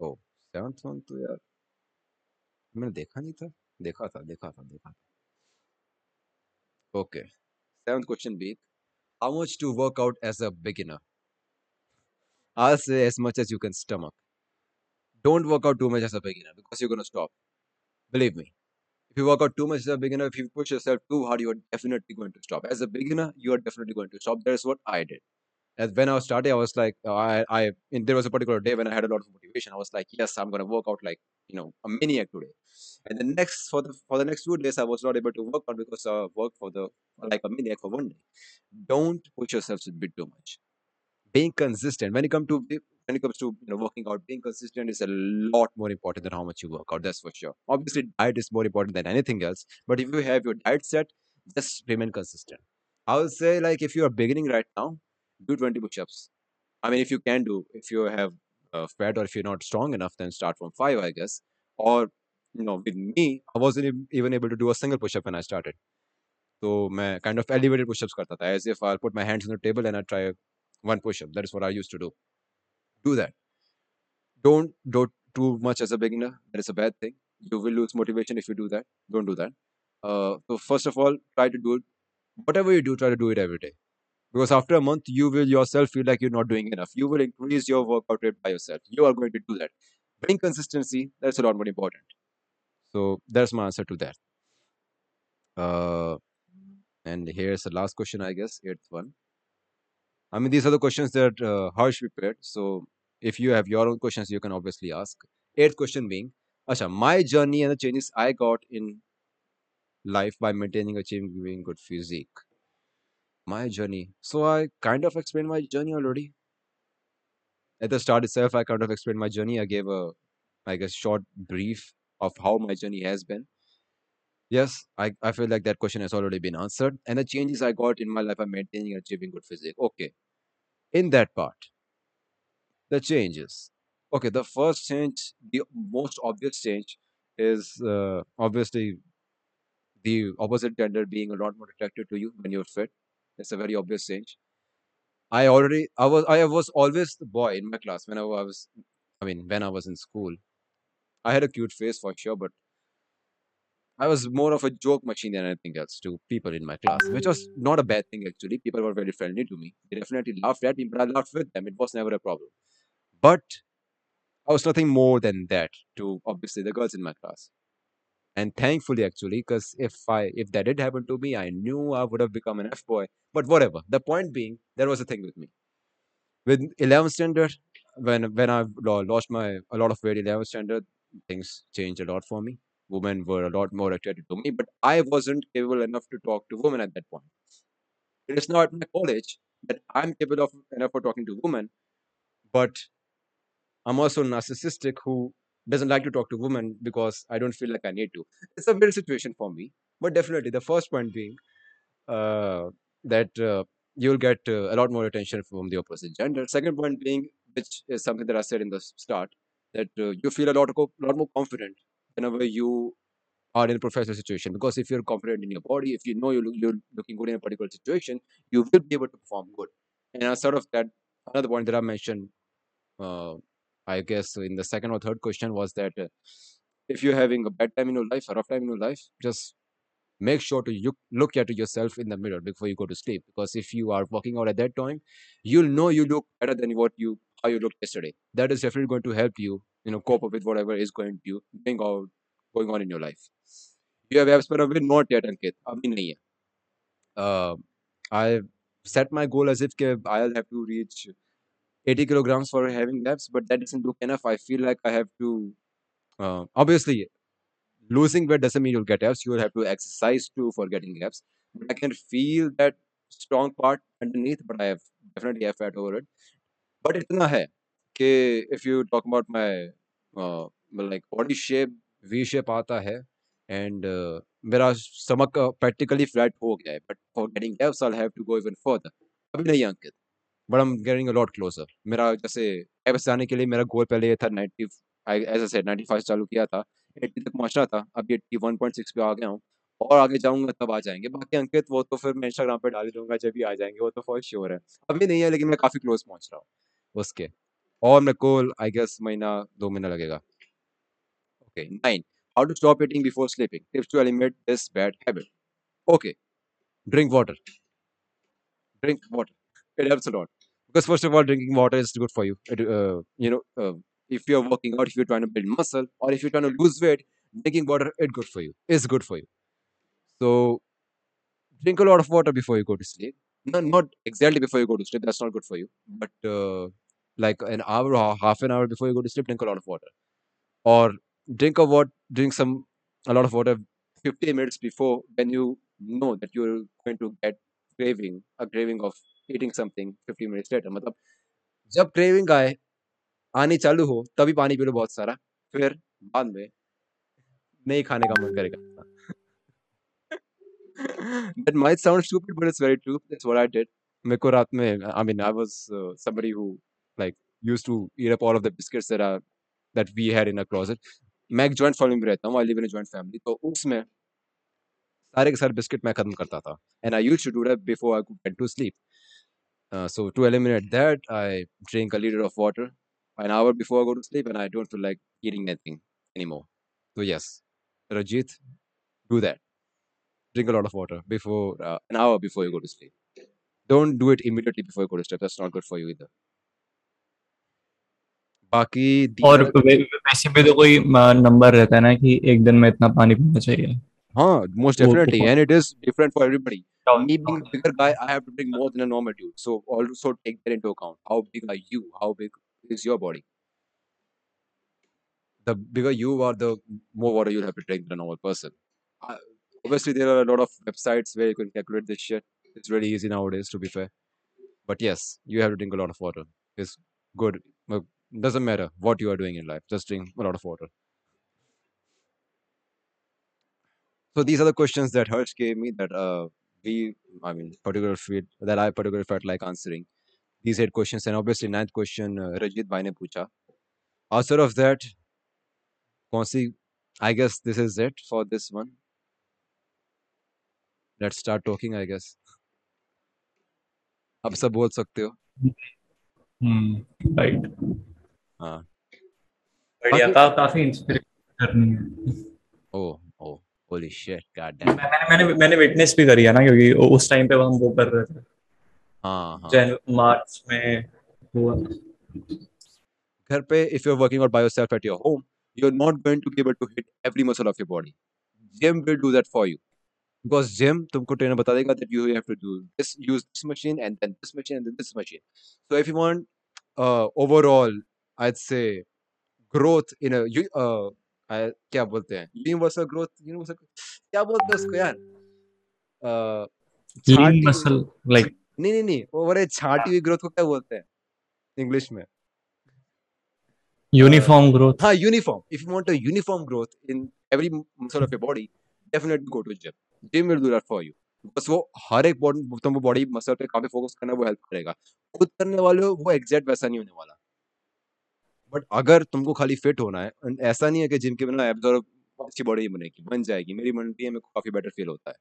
Oh seventh one तो यार मैंने देखा नहीं था देखा था देखा था देखा था okay seventh question B how much to work out as a beginner i'll say as much as you can stomach don't work out too much as a beginner because you're going to stop believe me if you work out too much as a beginner if you push yourself too hard you are definitely going to stop as a beginner you are definitely going to stop that's what i did as when I was starting, I was like, uh, I, I, there was a particular day when I had a lot of motivation. I was like, yes, I'm gonna work out like, you know, a maniac today. And the next for the for the next two days, I was not able to work out because I worked for the like a maniac for one day. Don't push yourself a bit too much. Being consistent when it comes to when it comes to you know working out, being consistent is a lot more important than how much you work out. That's for sure. Obviously, diet is more important than anything else. But if you have your diet set, just remain consistent. I would say like if you are beginning right now, do 20 push-ups. I mean if you can do if you have uh, fat or if you're not strong enough then start from five i guess. Or you know with me i wasn't even able to do a single push-up when i started. So I kind of elevated push-ups karta tha, as if i'll put my hands on the table and i try one push-up. That is what i used to do. Do that. Don't do too much as a beginner. That is a bad thing. You will lose motivation if you do that. Don't do that. Uh, so first of all try to do it. Whatever you do try to do it every day because after a month you will yourself feel like you're not doing enough. You will increase your workout rate by yourself. You are going to do that. Bring consistency that's a lot more important. So that's my answer to that. Uh and here's the last question i guess eighth one. I mean these are the questions that uh, harsh prepared. So if you have your own questions you can obviously ask. Eighth question being Asha, my journey and the changes i got in life by maintaining achieving good physique my journey. So I kind of explained my journey already. At the start itself, I kind of explained my journey. I gave a like a short brief of how my journey has been. Yes, I, I feel like that question has already been answered. And the changes I got in my life are maintaining and achieving good physique. Okay. In that part, the changes. Okay, the first change, the most obvious change is uh, obviously the opposite gender being a lot more attracted to you when you're fit. It's a very obvious change. I already, I was, I was always the boy in my class when I was, I mean, when I was in school. I had a cute face for sure, but I was more of a joke machine than anything else to people in my class, which was not a bad thing actually. People were very friendly to me. They definitely laughed at me, but I laughed with them. It was never a problem. But I was nothing more than that to obviously the girls in my class. And thankfully, actually, because if I if that did happen to me, I knew I would have become an F boy. But whatever. The point being, there was a thing with me. With 11th standard, when when I lost my a lot of weight, 11th standard, things changed a lot for me. Women were a lot more attracted to me, but I wasn't capable enough to talk to women at that point. It is now at my college that I'm capable of enough for talking to women, but I'm also narcissistic who doesn't like to talk to women because I don't feel like I need to. It's a weird situation for me, but definitely the first point being uh, that uh, you'll get uh, a lot more attention from the opposite gender. Second point being, which is something that I said in the start, that uh, you feel a lot, of, lot more confident whenever you are in a professional situation. Because if you're confident in your body, if you know you're, you're looking good in a particular situation, you will be able to perform good. And sort of that, another point that I mentioned uh, I guess in the second or third question was that uh, if you're having a bad time in your life, a rough time in your life, just make sure to you look at yourself in the mirror before you go to sleep. Because if you are walking out at that time, you'll know you look better than what you how you looked yesterday. That is definitely going to help you, you know, cope up with whatever is going to going on going on in your life. You have abs पर अभी not yet Ankit. अभी नहीं है. Uh, I set my goal as if I'll have to reach 80 kilograms for having abs, but that doesn't look enough. I feel like I have to, uh, obviously, losing weight doesn't mean you'll get abs. You will have to exercise too for getting abs. But I can feel that strong part underneath, but I have definitely have fat over it. But इतना है कि if you talk about my uh, like body shape, V shape आता है and uh, मेरा stomach practically flat हो गया है. But for getting abs, I'll have to go even further. अभी नहीं अंकित but I am getting a lot closer मेरा जैसे एबस जाने के लिए मेरा गोल पहले ये था ninety as said ninety five चालू किया था। एट्टी तक पहुँचना था। अब एट्टी वन पॉइंट सिक्स पे आ गया हूँ और आगे जाऊँगा तब आ जाएँगे। बाकी अंकित, वो तो फिर मैं इंस्टाग्राम पे डाल दूँगा, जब भी आ जाएँगे, वो तो फॉर श्योर है। अभी नहीं है, लेकिन मैं काफ़ी क्लोज पहुँच रहा हूँ। उसके। और मेरे को आई गेस महीना, दो महीना लगेगा। Okay nine how to stop eating before sleeping tips to eliminate this bad habit okay drink water drink water it helps a lot. Because first of all drinking water is good for you. It, uh, you know uh, if you're working out if you're trying to build muscle or if you're trying to lose weight drinking water is good for you is good for you. So drink a lot of water before you go to sleep. Not, not exactly before you go to sleep that's not good for you. But uh, like an hour or half an hour before you go to sleep drink a lot of water. Or drink a what drink some a lot of water 50 minutes before when you know that you're going to get craving a craving of eating something 15 minutes later मतलब जब craving आए आनी चालू हो तभी पानी P low बहुत सारा फिर बाद में नहीं खाने का मन करेगा। That might sound stupid but it's very true. That's what I did. मेरे को रात में I mean I was uh, somebody who like used to eat up all of the biscuits that are that we had in a closet. मैं एक joint family में रहता हूँ I live in joint family तो उसमें सारे के सारे बिस्किट मैं खत्म करता था। And I used to do that before I could get to sleep Uh, so to eliminate that, I drink a liter of water an hour before I go to sleep, and I don't feel like eating anything anymore. So yes, Rajit, do that. Drink a lot of water before uh, an hour before you go to sleep. Don't do it immediately before you go to sleep. That's not good for you either. बाकी और वैसे भी तो कोई number रहता है ना कि एक दिन में इतना पानी पीना चाहिए Huh, most definitely. And it is different for everybody. Me being a bigger guy, I have to drink more than a normal dude. So also take that into account. How big are you? How big is your body? The bigger you are, the more water you'll have to drink than a normal person. Uh, obviously, there are a lot of websites where you can calculate this shit. It's really easy nowadays, to be fair. But yes, you have to drink a lot of water. It's good. Doesn't matter what you are doing in life. Just drink a lot of water. so these are the questions that Harsh gave me that uh we I mean particular feel that I particularly felt like answering these eight questions and obviously ninth question uh, Rajit bhai ne pucha outside of that कौन सी I guess this is it for this one let's start talking I guess अब सब बोल सकते हो हम्म right हाँ बढ़िया बाकी का, काफी इंस्पिरेशन करनी है ओ ओ होली शिट गॉड डैम मैंने मैंने मैंने विटनेस भी करी है ना क्योंकि उस टाइम पे हम वो कर रहे थे हाँ हाँ जन मार्च में हुआ घर पे if you're working out by yourself at your home you're not going to be able to hit every muscle of your body gym will do that for you because gym तुमको ट्रेनर बता देगा that you have to do this use this machine and then this machine and then this machine so if you want uh, overall I'd say growth in a uh, क्या बोलते हैं? Universal growth universal क्या बोलते हैं उसको यार? Lean muscle like नहीं नहीं नहीं वो बोले छाटी हुई ग्रोथ को क्या बोलते हैं? इंग्लिश में। Uniform growth. हाँ uniform. If you want a uniform growth in every muscle of your body definitely go to gym gym will do that for you बस वो हर एक बॉडी तुमको बॉडी मसल पे काफ़ी फोकस करना वो हेल्प करेगा। खुद करने वाले हो वो एग्जैक्ट वैसा नहीं होने वाला। बट अगर तुमको खाली फिट होना है ऐसा नहीं है कि जिम के बिना एब्स और हाँ। अच्छी बॉडी बनेगी बन जाएगी। मेरी मनती है मेरे को काफ़ी बेटर फील होता है।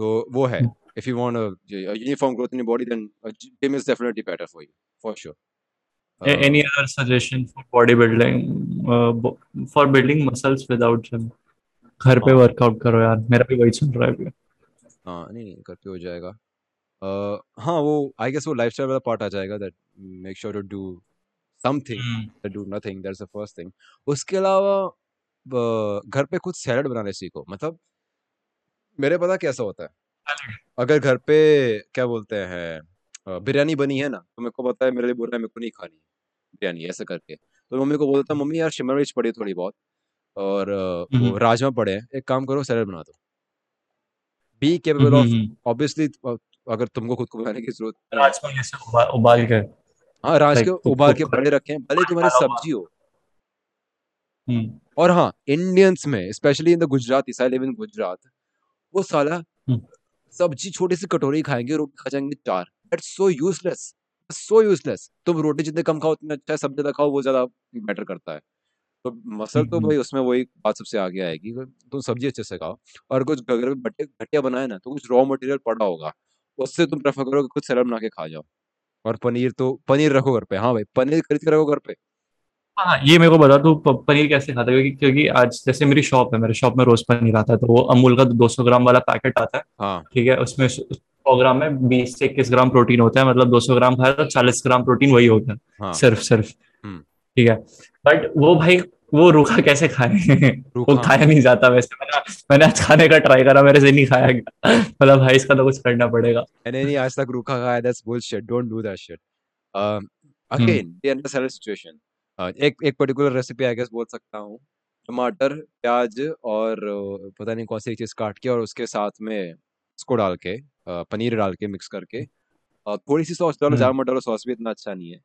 तो वो है। If you want a uniform growth in your body then gym is definitely better for you for sure any other suggestion for body building for building muscles without gym घर पे हाँ। Workout करो यार मेरा भी वही चल रहा है अभी। हाँ नहीं घर पे हो जाएगा। uh, हाँ वो आई गेस वो लाइफस्टाइल वाला पार्ट आ जाएगा that make sure to do something hmm, that do nothing that's the first thing उसके अलावा घर पे खुद सैलड बनाने सीखो मतलब मेरे पता कैसा होता है? अगर घर पे क्या बोलते हैं बिरयानी बनी है ना तो मेरे को पता है मेरे लिए बोल रहा है मेरे को नहीं खानी बिरयानी ऐसा करके। तो मम्मी को बोलता मम्मी यार शिमला मिर्च पड़ी थोड़ी बहुत और वो हम्म, राजमा पड़े हैं एक काम करो सैलड बना दो। Be capable hmm, of hmm. Obviously अगर तुमको खुद को बनाने की ज़रूरत राजमा जैसे उबाल, उबाल के हाँ राज के उबाल के बड़े रखे हैं भले तुम्हारी सब्ज़ी हो। हम्म, और हाँ इंडियंस में specially in the Gujarat I live in Gujarat वो साला हम्म, सब्ज़ी छोटी सी कटोरी खाएँगे रोटी खा जाएँगे चार। That's so useless so useless तुम रोटी जितने कम खाओ उतना अच्छा सब्ज़ी ज़्यादा खाओ वो ज़्यादा मैटर करता है। तो मसल तो हम्म, भाई उसमें वही बात सबसे आगे आएगी तुम सब्ज़ी अच्छे से खाओ और कुछ अगर घटिया बनाए ना तो कुछ रॉ मटेरियल पड़ा होगा उससे तुम प्रेफर करो कुछ सैलड बना के खा जाओ। और पनीर तो पनीर रखो घर पे हाँ भाई पनीर खरीद के रखो घर पे। हाँ ये मेरे को बता तू पनीर कैसे खाता है? क्योंकि क्योंकि आज जैसे मेरी शॉप है मेरे शॉप में रोज पनीर आता है तो वो अमूल का 200 ग्राम वाला पैकेट आता है हाँ। ठीक है उसमें सौ ग्राम में बीस से इक्कीस ग्राम प्रोटीन होता है मतलब 200 ग्राम खाया तो चालीस ग्राम प्रोटीन वही होता है हाँ। सिर्फ़ सिर्फ़ हम्म। ठीक है। बट वो भाई वो रूखा कैसे खाए? वो खाया नहीं जाता वैसे। मैंने मैंने आज खाने का ट्राई करा मेरे से नहीं खाया गया। मतलब भाई इसका तो कुछ करना पड़ेगा। मैंने नहीं आज तक रूखा खाया that's bullshit don't do that shit again the under situation एक एक पर्टिकुलर रेसिपी आई गेस बोल सकता हूँ। टमाटर प्याज और पता नहीं कौन सी चीज़ काट के और उसके साथ में इसको डाल के पनीर डाल के मिक्स करके। और थोड़ी सी सॉस डालो ज़्यादा मत डालो सॉस भी इतना अच्छा नहीं है।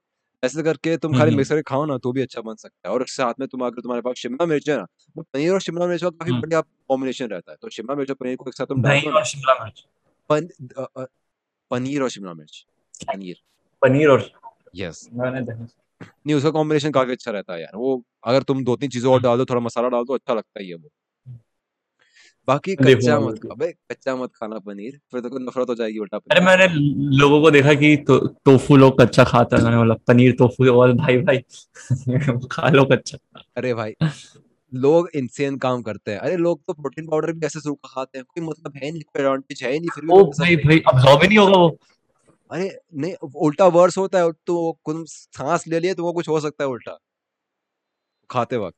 ऐसे करके तुम हम्म खाली हम्म। मिक्स करके खाओ ना तो भी अच्छा बन सकता है। और साथ में तुम अगर तुम्हारे पास शिमला मिर्च है ना वो पनीर और शिमला मिर्च का काफ़ी हम्म। बढ़िया कॉम्बिनेशन रहता है। तो शिमला मिर्च और पनीर को एक साथ तुम डाल शिमला मिर्च। पन, पनीर और शिमला मिर्च। पनीर। पनीर और यस नहीं उसका कॉम्बिनेशन काफ़ी अच्छा रहता है यार। वो अगर तुम दो तीन चीज़ों और डाल दो थोड़ा मसाला डाल दो अच्छा लगता ही है वो। बाकी कच्चा मत बिल्कुल अबे कच्चा मत खाना पनीर फिर तो नफरत हो जाएगी उल्टा अरे मैंने लोगों को देखा कि तो, टोफू लोग कच्चा खाता है मैंने बोला पनीर टोफू और भाई भाई <laughs> खा लो कच्चा। अरे भाई लोग इनसेन काम करते हैं। अरे लोग तो प्रोटीन पाउडर भी ऐसे सूखा खाते हैं कोई मतलब है नहीं कोई एडवांटेज है नहीं फिर भी ओ भाई भाई अब्सॉर्ब ही नहीं होगा वो। अरे नहीं उल्टा वर्स होता है तो सांस ले लिए तो वो कुछ हो सकता है उल्टा खाते वक्त।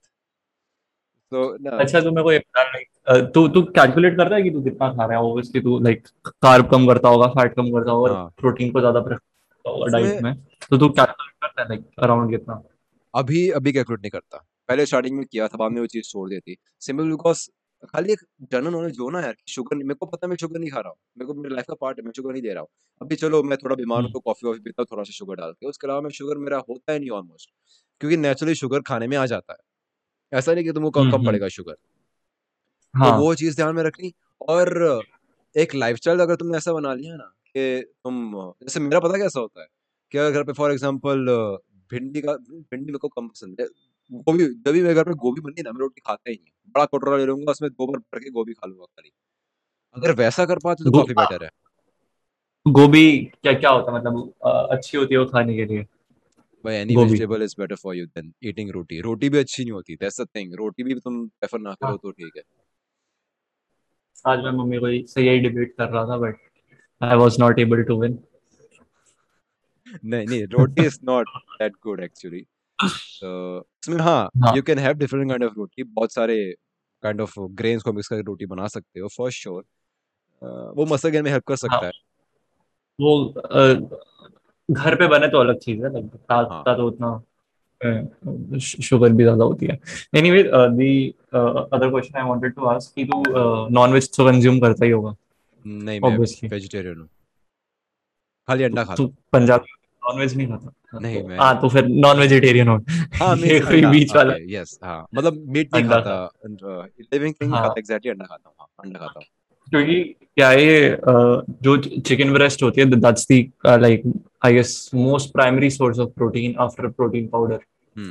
तो ना। अच्छा तो मेरे को लाइक तू तू कैलकुलेट करता है कि तू कितना खा रहा है? ऑब्वियसली तू लाइक कार्ब कम करता होगा फैट कम करता होगा और हाँ। प्रोटीन को ज़्यादा प्रेफर करता होगा डाइट में। तो तू कैलकुलेट करता है लाइक अराउंड कितना? अभी अभी कैलकुलेट नहीं करता। पहले स्टार्टिंग में किया था बाद में वो चीज़ छोड़ दी थी सिंपल बिकॉज़ खाली एक जनरल नॉलेज हो ना यार कि शुगर मेरे को पता है मैं शुगर नहीं खा रहा हूँ। मेरे को मेरी लाइफ का पार्ट है मैं शुगर नहीं दे रहा हूँ। अभी चलो मैं थोड़ा बीमार हूँ हम्म। तो कॉफ़ी वॉफी पीता हूँ थोड़ा सा शुगर डाल के। उसके अलावा मैं शुगर मेरा होता ही नहीं ऑलमोस्ट क्योंकि नेचुरली शुगर खाने में आ जाता है। ऐसा नहीं कि तुमको कम हम्म कम हम्म, पड़ेगा शुगर। तो हाँ। वो चीज़ ध्यान में रखनी और एक लाइफस्टाइल अगर तुमने ऐसा बना लिया ना कि तुम जैसे मेरा पता कैसा होता है कि अगर घर पे फॉर एग्जांपल भिंडी का भिंडी मेरे को कम पसंद है। गोभी जब भी मेरे घर पे गोभी बनती है ना मैं रोटी खाता ही नहीं। बड़ा कटोरा ले लूँगा उसमें दो बार भर के गोभी खा लूँगा खाली। अगर वैसा कर पाते तो काफ़ी बेटर है। गोभी क्या क्या होता है? मतलब अच्छी होती है वो खाने के लिए? भाई any vegetable is better for you than eating roti रोटी भी अच्छी नहीं होती दैट्स द थिंग रोटी भी तुम प्रेफर ना करो हाँ तो ठीक है आज मैं मम्मी को से यही डिबेट कर रहा था but I was not able to win नहीं नहीं roti is not that good actually तो इसमें हाँ हाँ। You can have different kind of roti बहुत सारे काइंड ऑफ़ ग्रेन्स को मिक्स करके रोटी बना सकते हो फॉर श्योर वो मसल गेन में हेल्प कर हाँ। सकता है। वो अ, घर पे बने तो अलग चीज़ है लाइक हाँ। तो उतना शुगर भी ज़्यादा होती है। Anyway the other question I wanted to ask कि तू नॉन वेज तो कंज्यूम करता ही होगा? नहीं मैं वेजिटेरियन हूँ। खाली अंडा खाता तू हूँ। पंजाब नॉन वेज नहीं खाता? हाँ, नहीं तो मैं हाँ तो फिर नॉन वेजिटेरियन हो हाँ <laughs> ये कोई बीच वाला। यस हाँ। मतलब मीट नहीं खाता लिविंग थिंग नहीं हाँ। खाता एग्जैक्टली अंडा खाता हूँ हाँ अंडा खाता हूँ। क्योंकि क्या ये जो चिकन ब्रेस्ट होती है that's the like I guess most primary source of protein after protein powder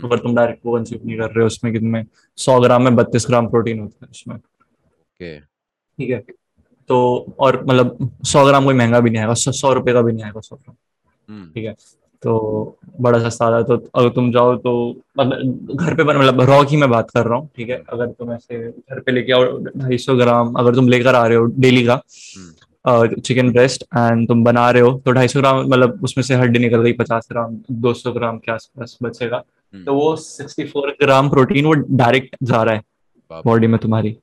अगर तुम डायरेक्ट वो कंज्यूम नहीं कर रहे हो उसमें कितने सौ ग्राम में बत्तीस ग्राम प्रोटीन होता है उसमें। ओके ठीक है? तो और मतलब सौ ग्राम कोई महँगा भी नहीं आएगा सौ रुपए का भी नहीं आएगा सौ ग्राम। हम्म ठीक है? तो बड़ा सस्ता आता है तो अगर तुम जाओ तो मतलब घर पे बन मतलब रॉ की मैं बात कर रहा हूँ ठीक है? अगर तुम ऐसे घर पे लेके आओ ढाई सौ ग्राम अगर तुम लेकर आ रहे हो डेली का हम्म। चिकन ब्रेस्ट एंड तुम बना रहे हो तो ढाई सौ ग्राम मतलब उसमें से हड्डी निकल गई पचास ग्राम दो सौ ग्राम के आसपास बचेगा। हम्म। तो वो सिक्सटी फोर ग्राम प्रोटीन वो डायरेक्ट जा रहा है बॉडी में तुम्हारी।